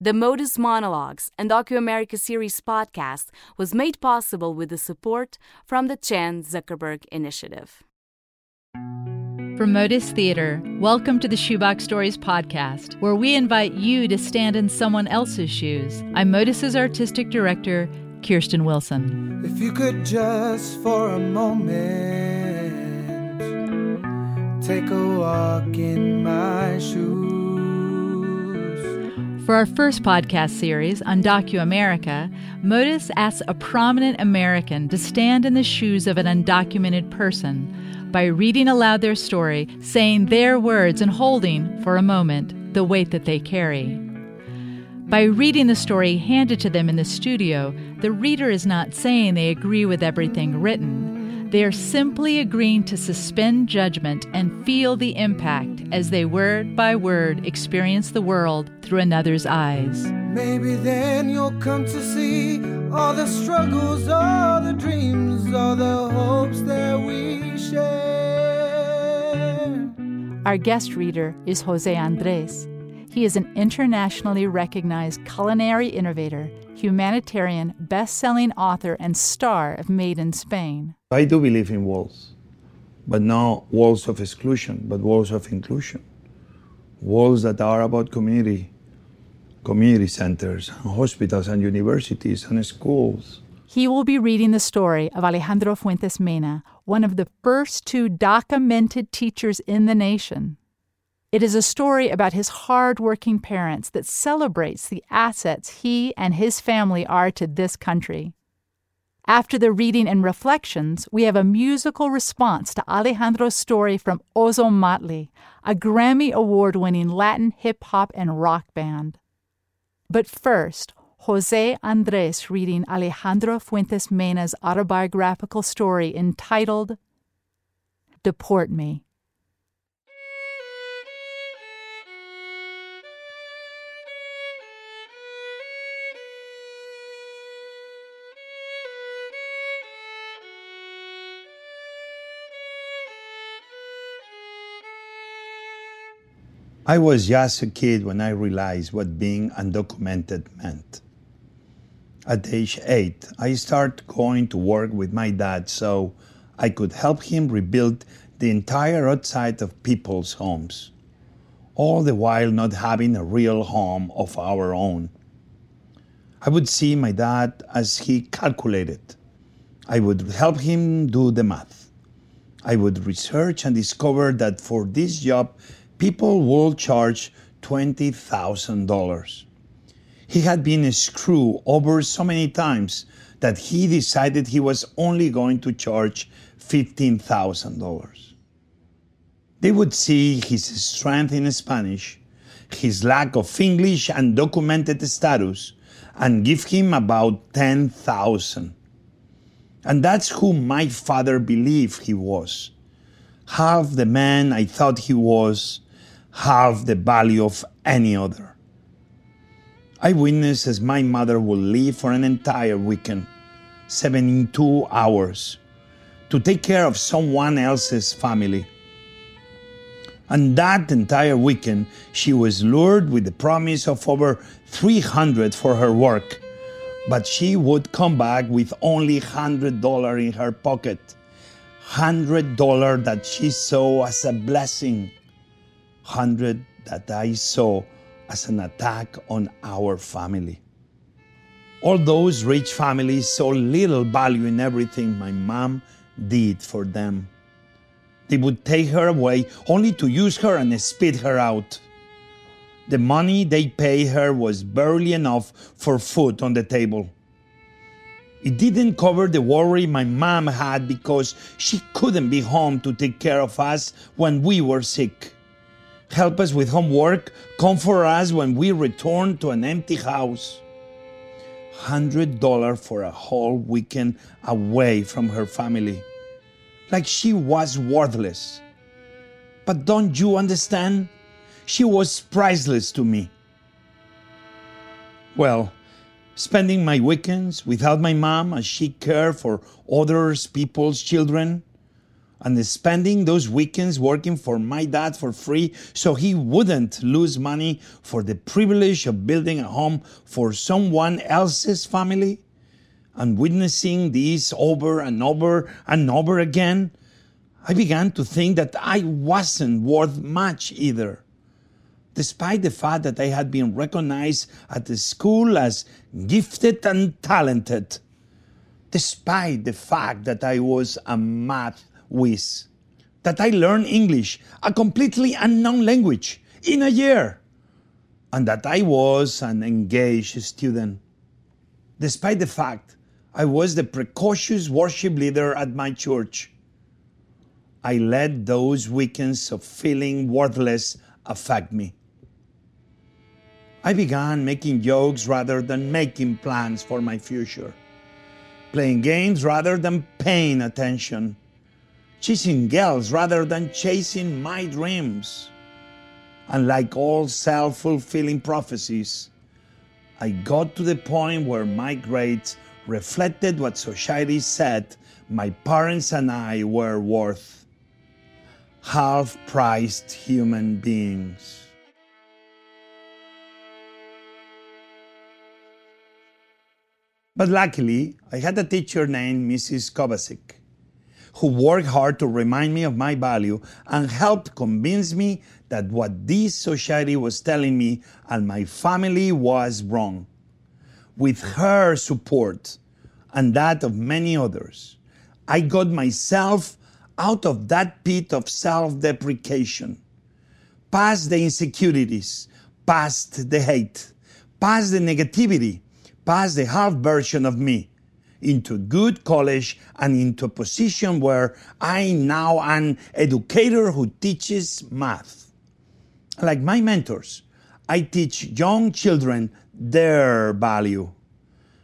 The Modus Monologues and DocuAmerica series podcast was made possible with the support from the Chan Zuckerberg Initiative. From Modus Theater, welcome to the Shoebox Stories podcast, where we invite you to stand in someone else's shoes. I'm Modus's artistic director, Kirsten Wilson. If you could just for a moment take a walk in my shoes. For our first podcast series on DocuAmerica, Modus asks a prominent American to stand in the shoes of an undocumented person by reading aloud their story, saying their words, and holding, for a moment, the weight that they carry. By reading the story handed to them in the studio, the reader is not saying they agree with everything written. They are simply agreeing to suspend judgment and feel the impact as they word by word experience the world through another's eyes. Maybe then you'll come to see all the struggles, all the dreams, all the hopes that we share. Our guest reader is Jose Andres. He is an internationally recognized culinary innovator, humanitarian, best selling author, and star of Made in Spain. I do believe in walls, but not walls of exclusion, but walls of inclusion. Walls that are about community, community centers, and hospitals, and universities, and schools. He will be reading the story of Alejandro Fuentes Mena, one of the first two documented teachers in the nation. It is a story about his hard-working parents that celebrates the assets he and his family are to this country. After the reading and reflections, we have a musical response to Alejandro's story from Ozomatli, a Grammy Award winning Latin hip hop and rock band. But first, Jose Andres reading Alejandro Fuentes Mena's autobiographical story entitled Deport Me. I was just a kid when I realized what being undocumented meant. At age eight, I started going to work with my dad so I could help him rebuild the entire outside of people's homes, all the while not having a real home of our own. I would see my dad as he calculated. I would help him do the math. I would research and discover that for this job, people will charge $20,000. He had been screwed over so many times that he decided he was only going to charge $15,000. They would see his strength in Spanish, his lack of English and documented status, and give him about 10,000. And that's who my father believed he was. Half the man I thought he was, have the value of any other. I witnessed as my mother would leave for an entire weekend, 72 hours, to take care of someone else's family. And that entire weekend, she was lured with the promise of over 300 for her work. But she would come back with only $100 in her pocket. $100 that she saw as a blessing hundred that I saw as an attack on our family. All those rich families saw little value in everything my mom did for them. They would take her away only to use her and spit her out. The money they paid her was barely enough for food on the table. It didn't cover the worry my mom had because she couldn't be home to take care of us when we were sick help us with homework, comfort us when we return to an empty house. $100 for a whole weekend away from her family. Like she was worthless. But don't you understand? She was priceless to me. Well, spending my weekends without my mom as she cared for others people's children, and spending those weekends working for my dad for free so he wouldn't lose money for the privilege of building a home for someone else's family? And witnessing this over and over and over again, I began to think that I wasn't worth much either. Despite the fact that I had been recognized at the school as gifted and talented, despite the fact that I was a math whiz, that I learned English, a completely unknown language, in a year, and that I was an engaged student. Despite the fact I was the precocious worship leader at my church, I let those weekends of feeling worthless affect me. I began making jokes rather than making plans for my future, playing games rather than paying attention, chasing girls rather than chasing my dreams. And like all self fulfilling prophecies, I got to the point where my grades reflected what society said my parents and I were worth half priced human beings. But luckily, I had a teacher named Mrs. Kovacic who worked hard to remind me of my value and helped convince me that what this society was telling me and my family was wrong. With her support and that of many others, I got myself out of that pit of self deprecation, past the insecurities, past the hate, past the negativity, past the half version of me into a good college and into a position where I now an educator who teaches math. Like my mentors, I teach young children their value.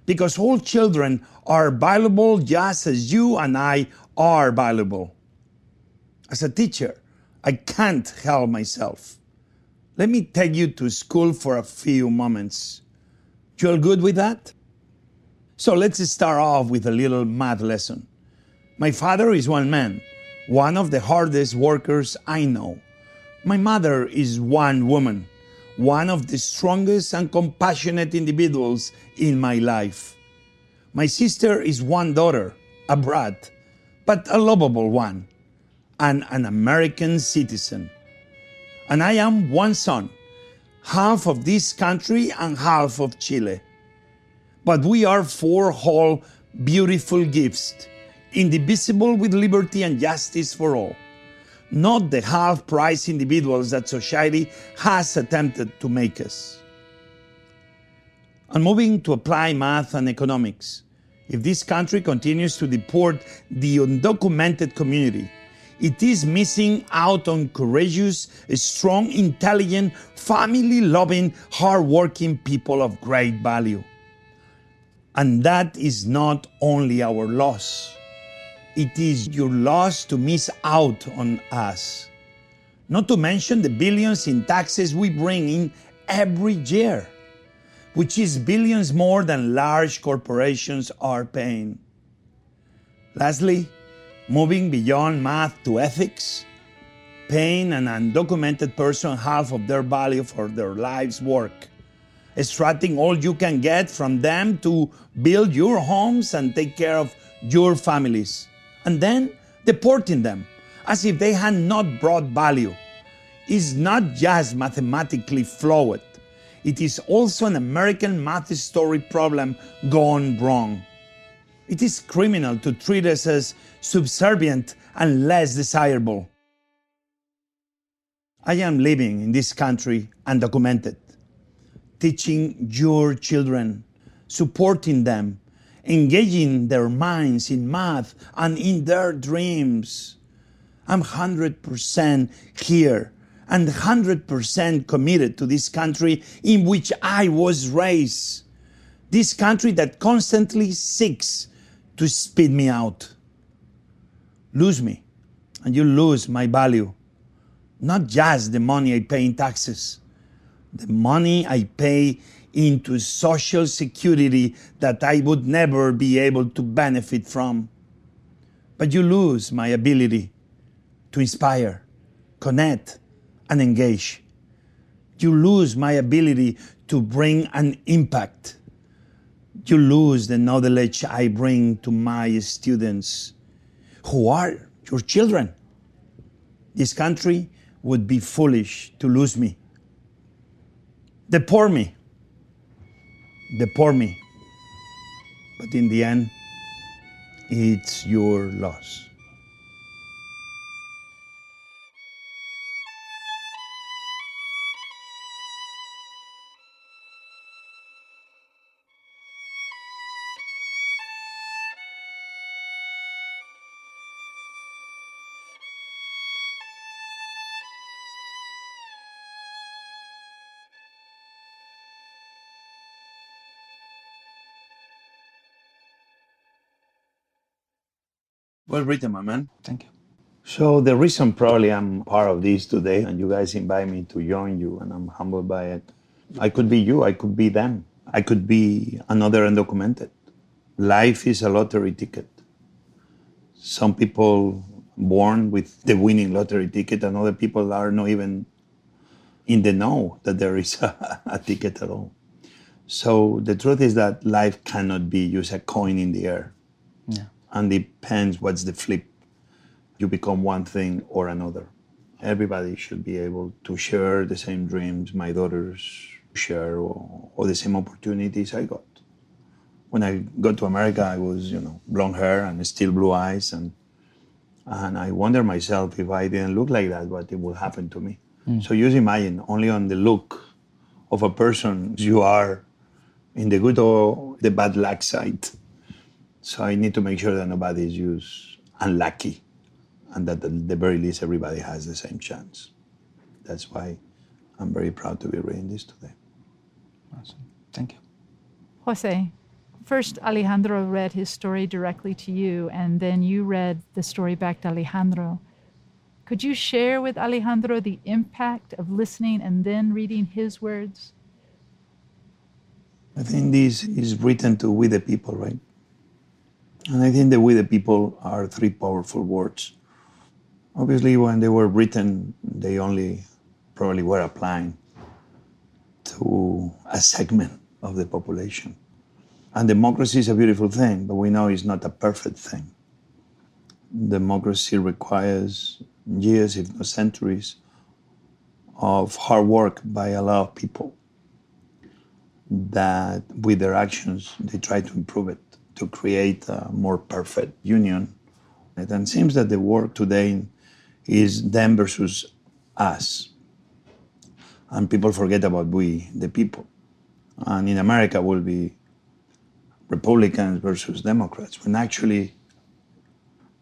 Because all children are valuable just as you and I are valuable. As a teacher, I can't help myself. Let me take you to school for a few moments. You all good with that? So let's start off with a little math lesson. My father is one man, one of the hardest workers I know. My mother is one woman, one of the strongest and compassionate individuals in my life. My sister is one daughter, a brat, but a lovable one, and an American citizen. And I am one son, half of this country and half of Chile. But we are four whole, beautiful gifts, indivisible with liberty and justice for all, not the half price individuals that society has attempted to make us. And moving to apply math and economics, if this country continues to deport the undocumented community, it is missing out on courageous, strong, intelligent, family loving, hard working people of great value. And that is not only our loss, it is your loss to miss out on us. Not to mention the billions in taxes we bring in every year, which is billions more than large corporations are paying. Lastly, moving beyond math to ethics, paying an undocumented person half of their value for their life's work extracting all you can get from them to build your homes and take care of your families, and then deporting them as if they had not brought value is not just mathematically flawed, it is also an American math story problem gone wrong. It is criminal to treat us as subservient and less desirable. I am living in this country undocumented teaching your children, supporting them, engaging their minds in math and in their dreams. I'm 100% here and 100% committed to this country in which I was raised. This country that constantly seeks to spit me out. Lose me, and you lose my value. Not just the money I pay in taxes the money I pay into social security that I would never be able to benefit from. But you lose my ability to inspire, connect, and engage. You lose my ability to bring an impact. You lose the knowledge I bring to my students who are your children. This country would be foolish to lose me. Deport me. Deport me. But in the end, it's your loss. Well written, my man. Thank you. So the reason probably I'm part of this today, and you guys invite me to join you, and I'm humbled by it. I could be you. I could be them. I could be another undocumented. Life is a lottery ticket. Some people born with the winning lottery ticket, and other people are not even in the know that there is a, a ticket at all. So the truth is that life cannot be just a coin in the air Yeah. And depends what's the flip. You become one thing or another. Everybody should be able to share the same dreams my daughters share or, or the same opportunities I got. When I got to America, I was, you know, blonde hair and still blue eyes, and and I wonder myself if I didn't look like that, what it would happen to me. Hmm. So just imagine, only on the look of a person, you are in the good or the bad luck side. So I need to make sure that nobody is just unlucky and that at the very least everybody has the same chance. That's why I'm very proud to be reading this today. Awesome. Thank you. Jose, first Alejandro read his story directly to you, and then you read the story back to Alejandro. Could you share with Alejandro the impact of listening and then reading his words? I think this is written to we the people, right? And I think the we the people are three powerful words. Obviously, when they were written, they only probably were applying to a segment of the population. And democracy is a beautiful thing, but we know it's not a perfect thing. Democracy requires years, if not centuries, of hard work by a lot of people that with their actions they try to improve it to create a more perfect union. And it seems that the work today is them versus us. And people forget about we, the people. And in America will be Republicans versus Democrats, when actually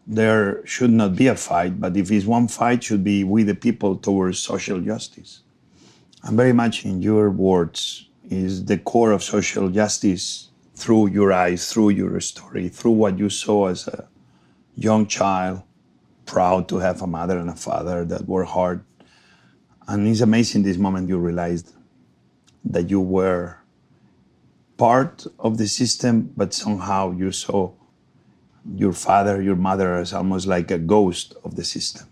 there should not be a fight, but if it's one fight, should be we the people towards social justice. And very much in your words is the core of social justice through your eyes, through your story, through what you saw as a young child, proud to have a mother and a father that were hard. And it's amazing this moment you realized that you were part of the system, but somehow you saw your father, your mother as almost like a ghost of the system.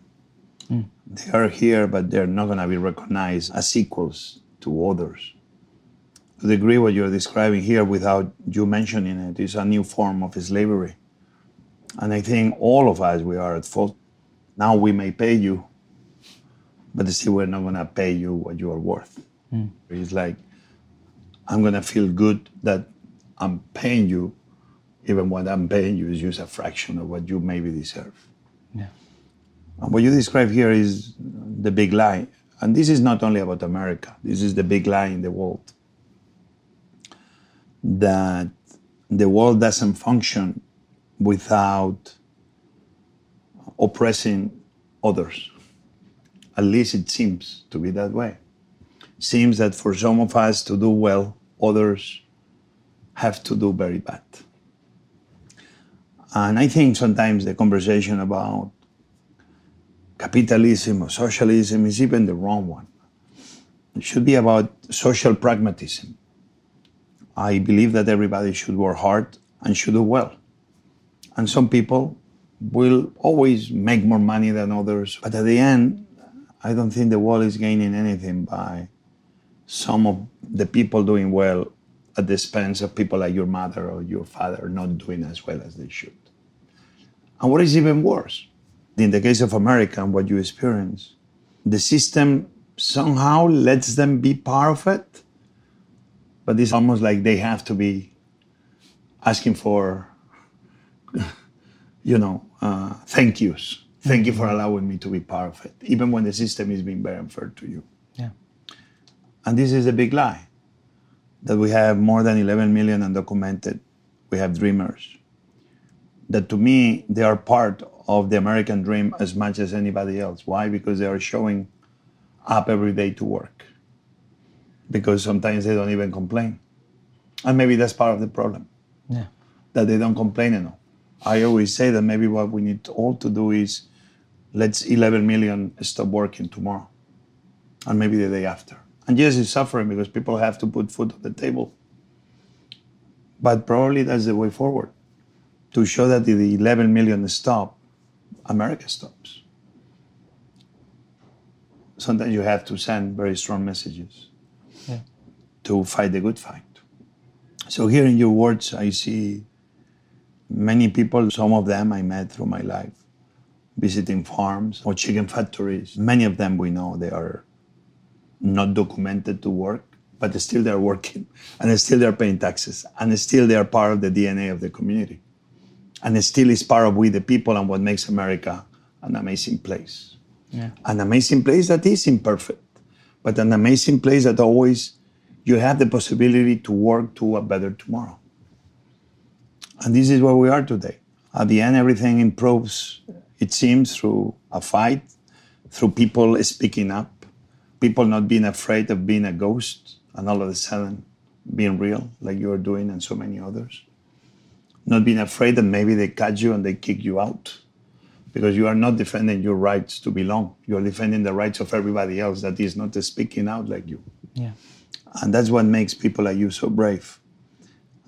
Hmm. They are here, but they're not going to be recognized as equals to others. To the degree what you're describing here, without you mentioning it, is a new form of slavery. And I think all of us, we are at fault. Now we may pay you, but still we're not going to pay you what you are worth. Hmm. It's like, I'm going to feel good that I'm paying you, even what I'm paying you is just a fraction of what you maybe deserve. Yeah. And what you describe here is the big lie. And this is not only about America, this is the big lie in the world. That the world doesn't function without oppressing others. At least it seems to be that way. seems that for some of us to do well, others have to do very bad. And I think sometimes the conversation about capitalism or socialism is even the wrong one. It should be about social pragmatism. I believe that everybody should work hard and should do well. And some people will always make more money than others. But at the end, I don't think the world is gaining anything by some of the people doing well at the expense of people like your mother or your father not doing as well as they should. And what is even worse, in the case of America and what you experience, the system somehow lets them be part of it, but it's almost like they have to be asking for, you know, uh, thank yous. Thank you for allowing me to be part of it, even when the system is being very unfair to you. Yeah. And this is a big lie that we have more than 11 million undocumented. We have dreamers. That to me, they are part of the American dream as much as anybody else. Why? Because they are showing up every day to work. Because sometimes they don't even complain. And maybe that's part of the problem, Yeah. that they don't complain enough. I always say that maybe what we need all to do is let's 11 million stop working tomorrow and maybe the day after. And yes, it's suffering because people have to put food on the table. But probably that's the way forward to show that if the 11 million stop, America stops. Sometimes you have to send very strong messages. To fight the good fight. So, here in your words, I see many people, some of them I met through my life, visiting farms or chicken factories. Many of them we know they are not documented to work, but still they're working and still they're paying taxes and still they are part of the DNA of the community. And still is part of we the people and what makes America an amazing place. Yeah. An amazing place that is imperfect, but an amazing place that always you have the possibility to work to a better tomorrow. And this is where we are today. At the end, everything improves, it seems, through a fight, through people speaking up, people not being afraid of being a ghost and all of a sudden being real, like you are doing and so many others. Not being afraid that maybe they catch you and they kick you out because you are not defending your rights to belong. You are defending the rights of everybody else that is not speaking out like you. Yeah. And that's what makes people like you so brave.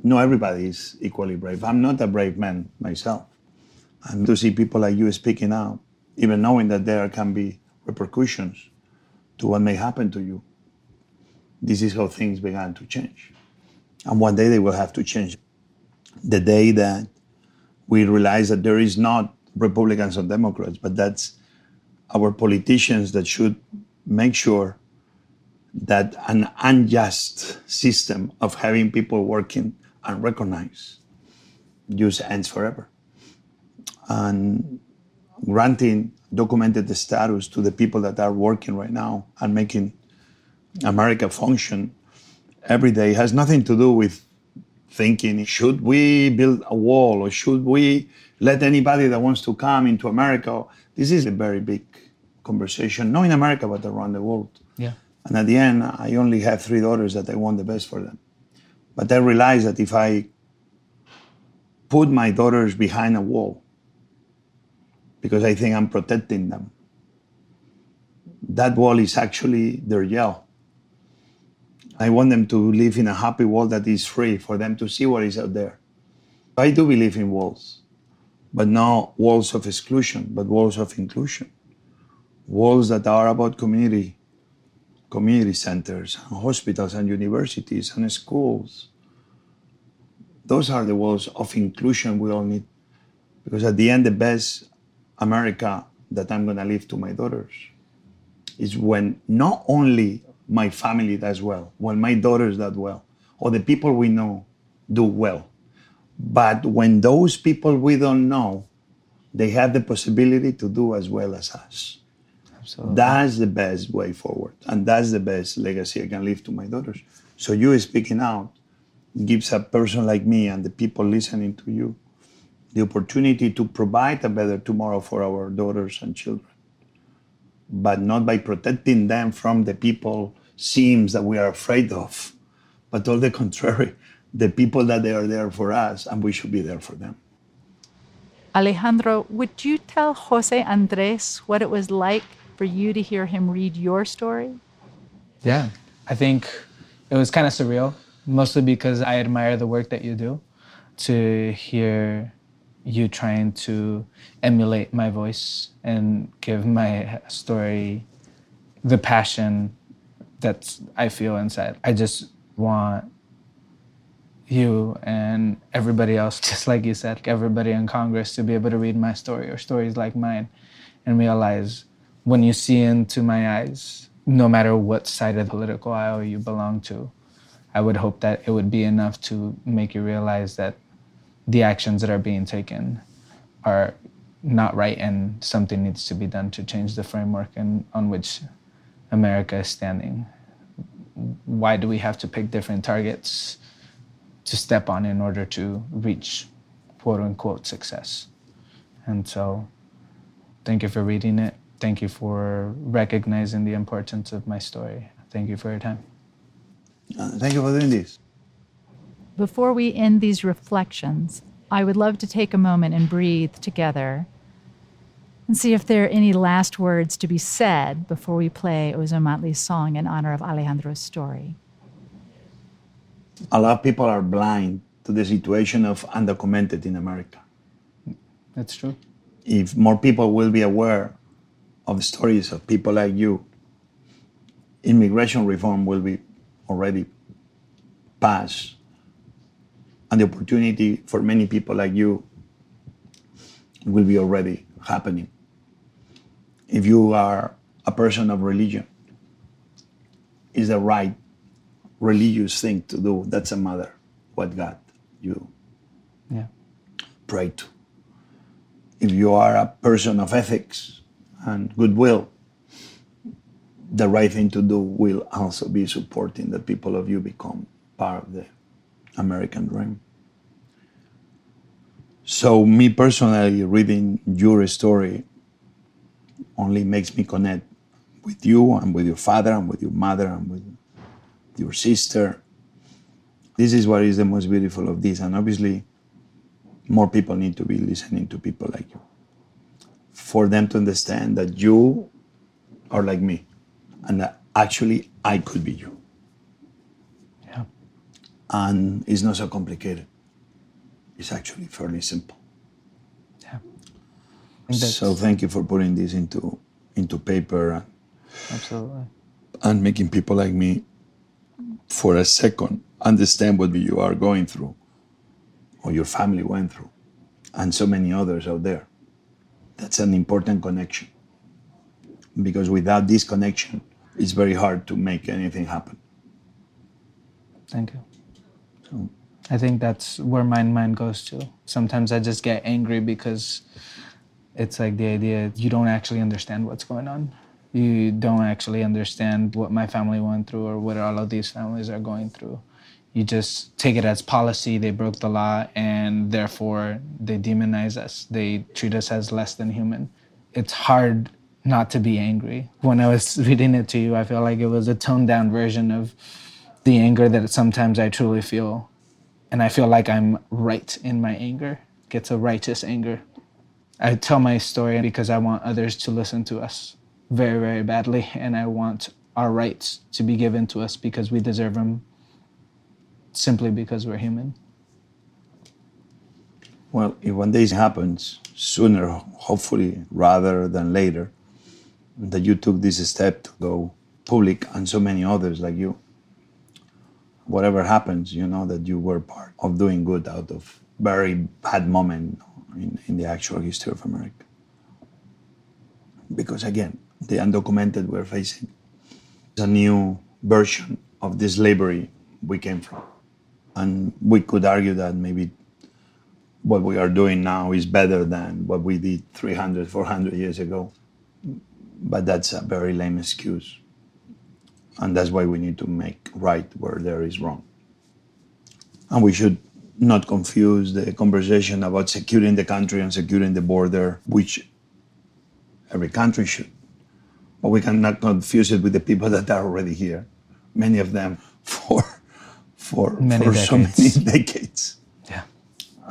No, everybody is equally brave. I'm not a brave man myself. And to see people like you speaking out, even knowing that there can be repercussions to what may happen to you, this is how things began to change. And one day they will have to change. The day that we realize that there is not Republicans or Democrats, but that's our politicians that should make sure that an unjust system of having people working unrecognized just ends forever. And granting documented status to the people that are working right now and making America function every day has nothing to do with thinking should we build a wall or should we let anybody that wants to come into America? This is a very big conversation, not in America, but around the world. Yeah. And at the end, I only have three daughters that I want the best for them. But I realize that if I put my daughters behind a wall, because I think I'm protecting them, that wall is actually their jail. I want them to live in a happy world that is free for them to see what is out there. I do believe in walls, but not walls of exclusion, but walls of inclusion. Walls that are about community, community centers, and hospitals, and universities, and schools. Those are the walls of inclusion we all need. Because at the end, the best America that I'm going to leave to my daughters is when not only my family does well, when my daughters does well, or the people we know do well, but when those people we don't know, they have the possibility to do as well as us. Absolutely. That's the best way forward. And that's the best legacy I can leave to my daughters. So you speaking out gives a person like me and the people listening to you the opportunity to provide a better tomorrow for our daughters and children. But not by protecting them from the people seems that we are afraid of, but all the contrary, the people that they are there for us and we should be there for them. Alejandro, would you tell Jose Andres what it was like for you to hear him read your story? Yeah, I think it was kind of surreal, mostly because I admire the work that you do. To hear you trying to emulate my voice and give my story the passion that I feel inside. I just want you and everybody else, just like you said, everybody in Congress to be able to read my story or stories like mine and realize when you see into my eyes, no matter what side of the political aisle you belong to, I would hope that it would be enough to make you realize that the actions that are being taken are not right and something needs to be done to change the framework on which America is standing. Why do we have to pick different targets to step on in order to reach quote unquote success? And so, thank you for reading it. Thank you for recognizing the importance of my story. Thank you for your time. Uh, thank you for doing this. Before we end these reflections, I would love to take a moment and breathe together and see if there are any last words to be said before we play Ozomatli's song in honor of Alejandro's story. A lot of people are blind to the situation of undocumented in America. That's true. If more people will be aware of stories of people like you, immigration reform will be already passed. And the opportunity for many people like you will be already happening. If you are a person of religion, is the right religious thing to do. That's a matter what God you yeah. pray to. If you are a person of ethics and goodwill, the right thing to do will also be supporting the people of you become part of the American dream. So, me personally, reading your story only makes me connect with you and with your father and with your mother and with your sister. This is what is the most beautiful of this. And obviously, more people need to be listening to people like you for them to understand that you are like me and that actually I could be you. Yeah. And it's not so complicated. It's actually fairly simple. Yeah. So thank you for putting this into into paper and, Absolutely. and making people like me for a second understand what you are going through or your family went through and so many others out there. That's an important connection because without this connection, it's very hard to make anything happen. Thank you. So, I think that's where my mind goes to. Sometimes I just get angry because it's like the idea you don't actually understand what's going on. You don't actually understand what my family went through or what all of these families are going through. You just take it as policy, they broke the law, and therefore they demonize us. They treat us as less than human. It's hard not to be angry. When I was reading it to you, I feel like it was a toned down version of the anger that sometimes I truly feel. And I feel like I'm right in my anger. It's a righteous anger. I tell my story because I want others to listen to us very, very badly. And I want our rights to be given to us because we deserve them simply because we're human. well, if one day this happens, sooner, hopefully, rather than later, that you took this step to go public and so many others like you. Whatever happens, you know that you were part of doing good out of very bad moment in, in the actual history of America. Because again, the undocumented we're facing is a new version of the slavery we came from. And we could argue that maybe what we are doing now is better than what we did 300, 400 years ago. But that's a very lame excuse. And that's why we need to make right where there is wrong. And we should not confuse the conversation about securing the country and securing the border, which every country should. But we cannot confuse it with the people that are already here, many of them for, for, Many for so many decades. Yeah.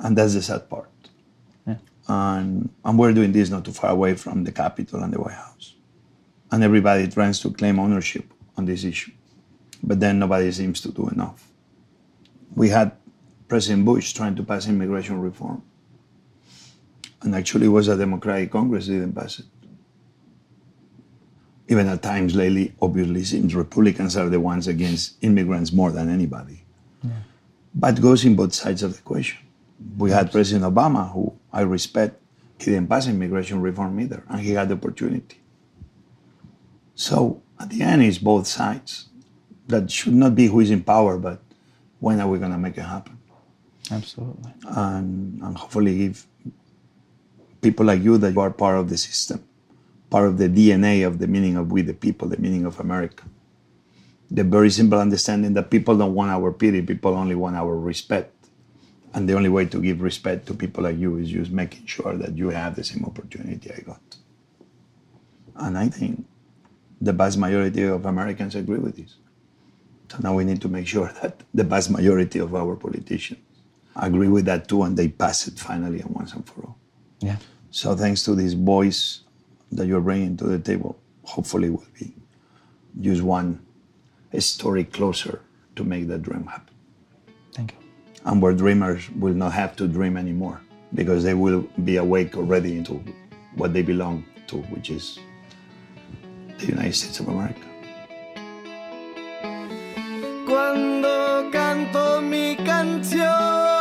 and that's the sad part. Yeah. And and we're doing this not too far away from the Capitol and the White House, and everybody tries to claim ownership on this issue, but then nobody seems to do enough. We had President Bush trying to pass immigration reform, And actually, it was a Democratic Congress that didn't pass it. Even at times lately, obviously, seems Republicans are the ones against immigrants more than anybody. But it goes in both sides of the equation. We had President Obama, who I respect, he didn't pass immigration reform either, and he had the opportunity. So at the end, it's both sides. That should not be who is in power, but when are we going to make it happen? Absolutely. And, and hopefully if people like you that you are part of the system, part of the DNA of the meaning of we the people, the meaning of America. The very simple understanding that people don't want our pity, people only want our respect. And the only way to give respect to people like you is just making sure that you have the same opportunity I got. And I think the vast majority of Americans agree with this. So now we need to make sure that the vast majority of our politicians agree with that too and they pass it finally and once and for all. Yeah. So thanks to this voice that you're bringing to the table, hopefully will be just one story closer to make that dream happen. Thank you. And where dreamers will not have to dream anymore because they will be awake already into what they belong to, which is the United States of America. Cuando canto mi canción,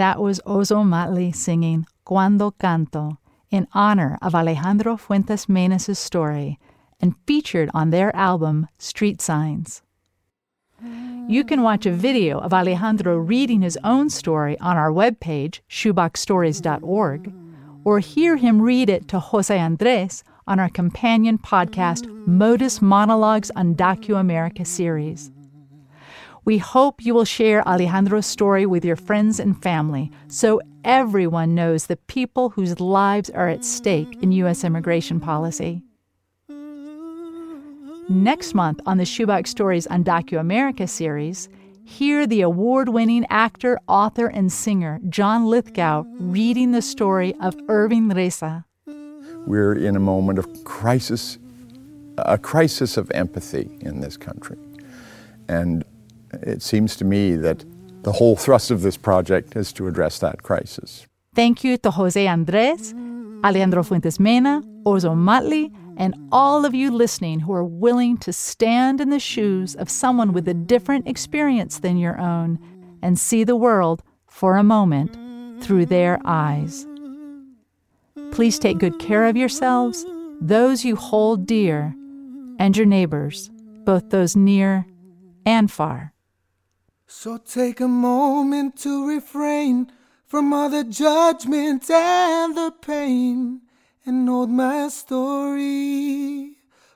That was Ozomatli singing Cuando Canto in honor of Alejandro Fuentes Mena's story and featured on their album Street Signs. You can watch a video of Alejandro reading his own story on our webpage, shoeboxstories.org, or hear him read it to Jose Andres on our companion podcast, Modus Monologues Undocu America series. We hope you will share Alejandro's story with your friends and family so everyone knows the people whose lives are at stake in U.S. immigration policy. Next month on the Shoebox Stories Undocu America series, hear the award winning actor, author, and singer John Lithgow reading the story of Irving Reza. We're in a moment of crisis, a crisis of empathy in this country. And it seems to me that the whole thrust of this project is to address that crisis. Thank you to Jose Andres, Alejandro Fuentes Mena, Ozomatli, and all of you listening who are willing to stand in the shoes of someone with a different experience than your own and see the world for a moment through their eyes. Please take good care of yourselves, those you hold dear, and your neighbors, both those near and far. So take a moment to refrain from all the judgment and the pain and hold my story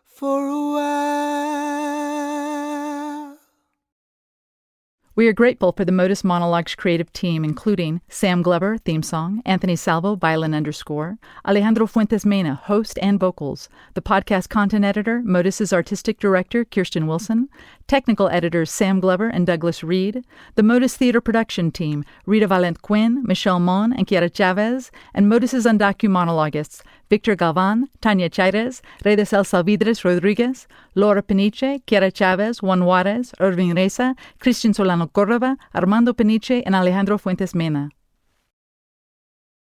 for a while. We are grateful for the Modus Monologues creative team, including Sam Glover, theme song, Anthony Salvo, violin underscore, Alejandro Fuentes Mena, host and vocals, the podcast content editor, Modus's artistic director, Kirsten Wilson, technical editors Sam Glover and Douglas Reed, the Modus Theater production team, Rita Valent Quinn, Michelle Mon, and Kiara Chavez, and Modus's undocu monologuists, Victor Galvan, Tanya Chaires, Redes El Salvidres Rodriguez, Laura Peniche, Kiara Chavez, Juan Juarez, Irving Reza, Christian Solano Córdoba, Armando Peniche, and Alejandro Fuentes Mena.